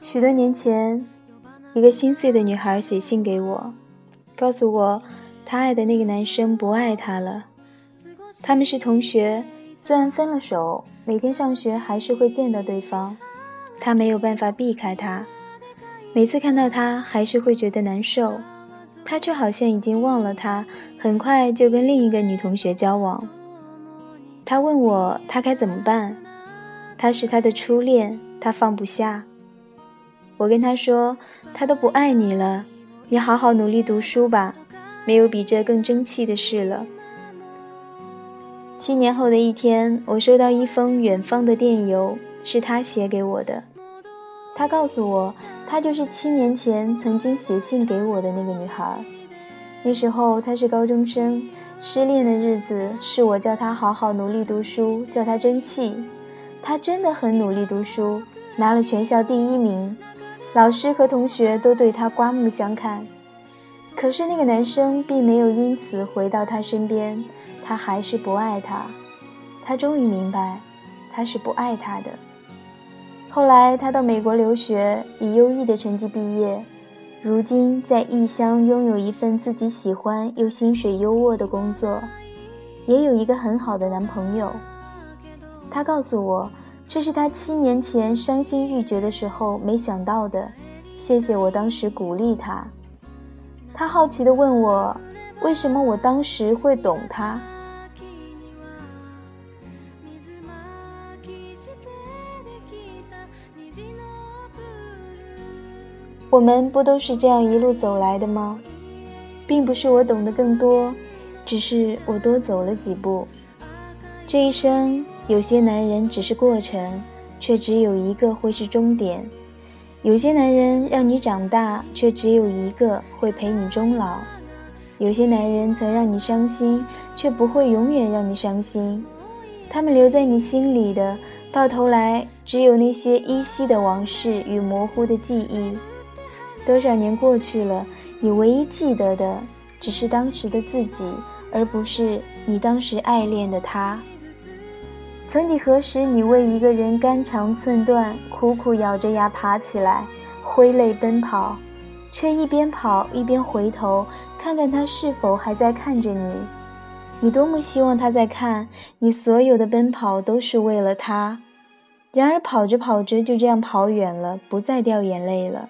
许多年前，一个心碎的女孩写信给我，告诉我她爱的那个男生不爱她了。他们是同学，虽然分了手，每天上学还是会见到对方。她没有办法避开他，每次看到他还是会觉得难受。他却好像已经忘了他，很快就跟另一个女同学交往。他问我他该怎么办？他是他的初恋，他放不下。我跟他说，他都不爱你了，你好好努力读书吧，没有比这更争气的事了。七年后的一天，我收到一封远方的电邮，是他写给我的。他告诉我，她就是七年前曾经写信给我的那个女孩。那时候她是高中生，失恋的日子是我叫她好好努力读书，叫她争气。她真的很努力读书，拿了全校第一名，老师和同学都对她刮目相看。可是那个男生并没有因此回到她身边，他还是不爱她。她终于明白，他是不爱她的。后来，他到美国留学，以优异的成绩毕业。如今，在异乡拥有一份自己喜欢又薪水优渥的工作，也有一个很好的男朋友。他告诉我，这是他七年前伤心欲绝的时候没想到的。谢谢我当时鼓励他。他好奇地问我，为什么我当时会懂他？我们不都是这样一路走来的吗？并不是我懂得更多，只是我多走了几步。这一生，有些男人只是过程，却只有一个会是终点；有些男人让你长大，却只有一个会陪你终老；有些男人曾让你伤心，却不会永远让你伤心。他们留在你心里的，到头来只有那些依稀的往事与模糊的记忆。多少年过去了，你唯一记得的只是当时的自己，而不是你当时爱恋的他。曾几何时，你为一个人肝肠寸断，苦苦咬着牙爬起来，挥泪奔跑，却一边跑一边回头看看他是否还在看着你。你多么希望他在看你，所有的奔跑都是为了他。然而跑着跑着就这样跑远了，不再掉眼泪了。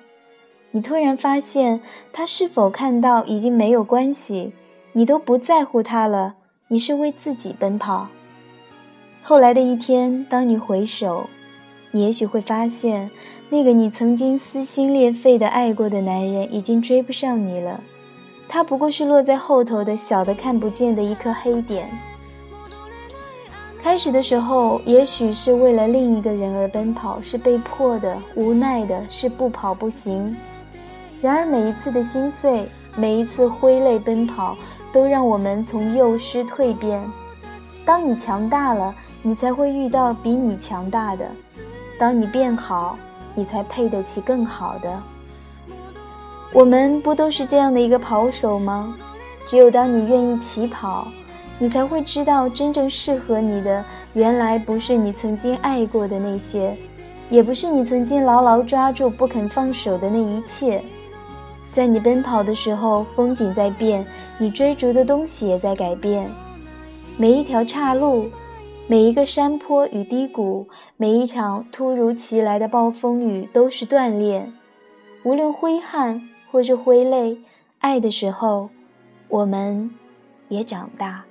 你突然发现，他是否看到已经没有关系，你都不在乎他了。你是为自己奔跑。后来的一天，当你回首，你也许会发现，那个你曾经撕心裂肺的爱过的男人，已经追不上你了。他不过是落在后头的小的看不见的一颗黑点。开始的时候，也许是为了另一个人而奔跑，是被迫的、无奈的，是不跑不行。然而，每一次的心碎，每一次挥泪奔跑，都让我们从幼师蜕变。当你强大了，你才会遇到比你强大的；当你变好，你才配得起更好的。我们不都是这样的一个跑手吗？只有当你愿意起跑，你才会知道，真正适合你的，原来不是你曾经爱过的那些，也不是你曾经牢牢抓住不肯放手的那一切。在你奔跑的时候，风景在变，你追逐的东西也在改变。每一条岔路，每一个山坡与低谷，每一场突如其来的暴风雨，都是锻炼。无论挥汗或是挥泪，爱的时候，我们也长大。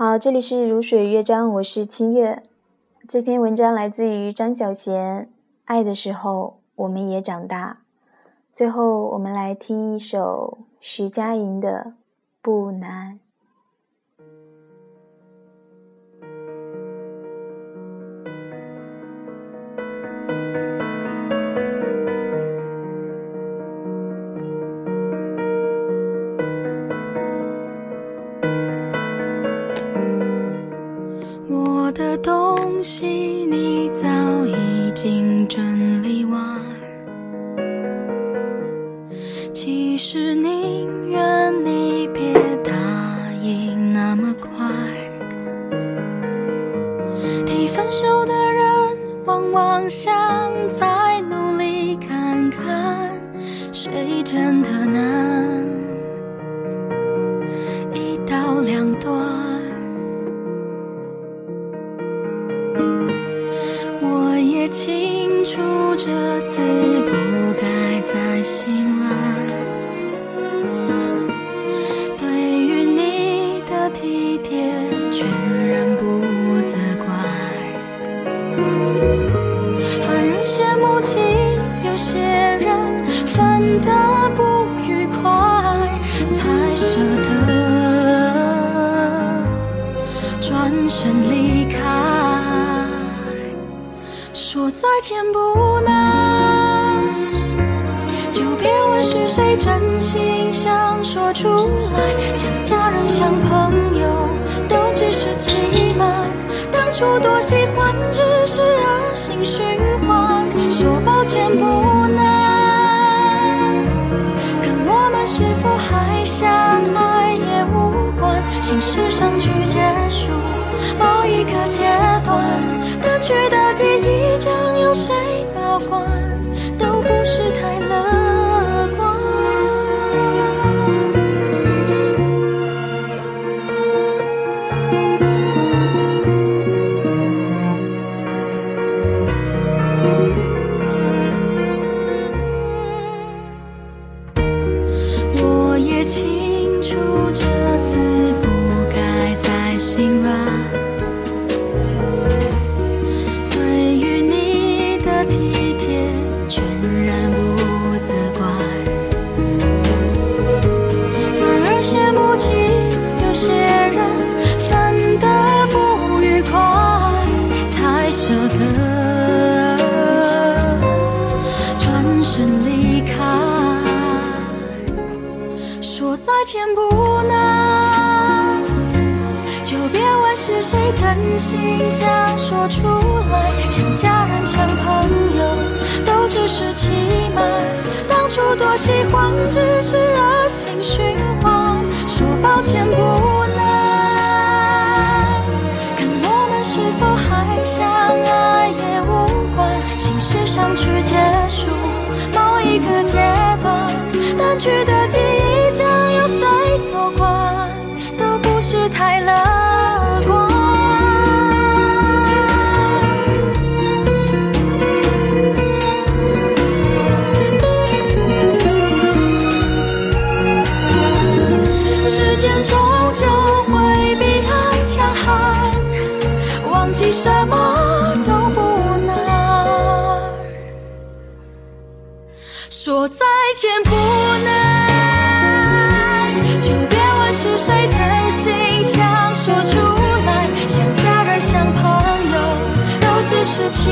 好，这里是如水乐章，我是清月。这篇文章来自于张小娴，《爱的时候我们也长大》。最后，我们来听一首徐佳莹的《不难》。的东西你早已经准住着自己。再见不难，就别问是谁真心想说出来，像家人像朋友，都只是欺瞒。当初多喜欢，只是恶性循环。说抱歉不难，可我们是否还相爱也无关。心事说再见不难，就别问是谁真心想说出来，像家人像朋友，都只是欺瞒。当初多喜欢，只是恶性循环。说抱歉不难，看我们是否还相爱也无关，心事上去结束某一个阶段，但去谁真心想说出来，像家人像朋友，都只是欺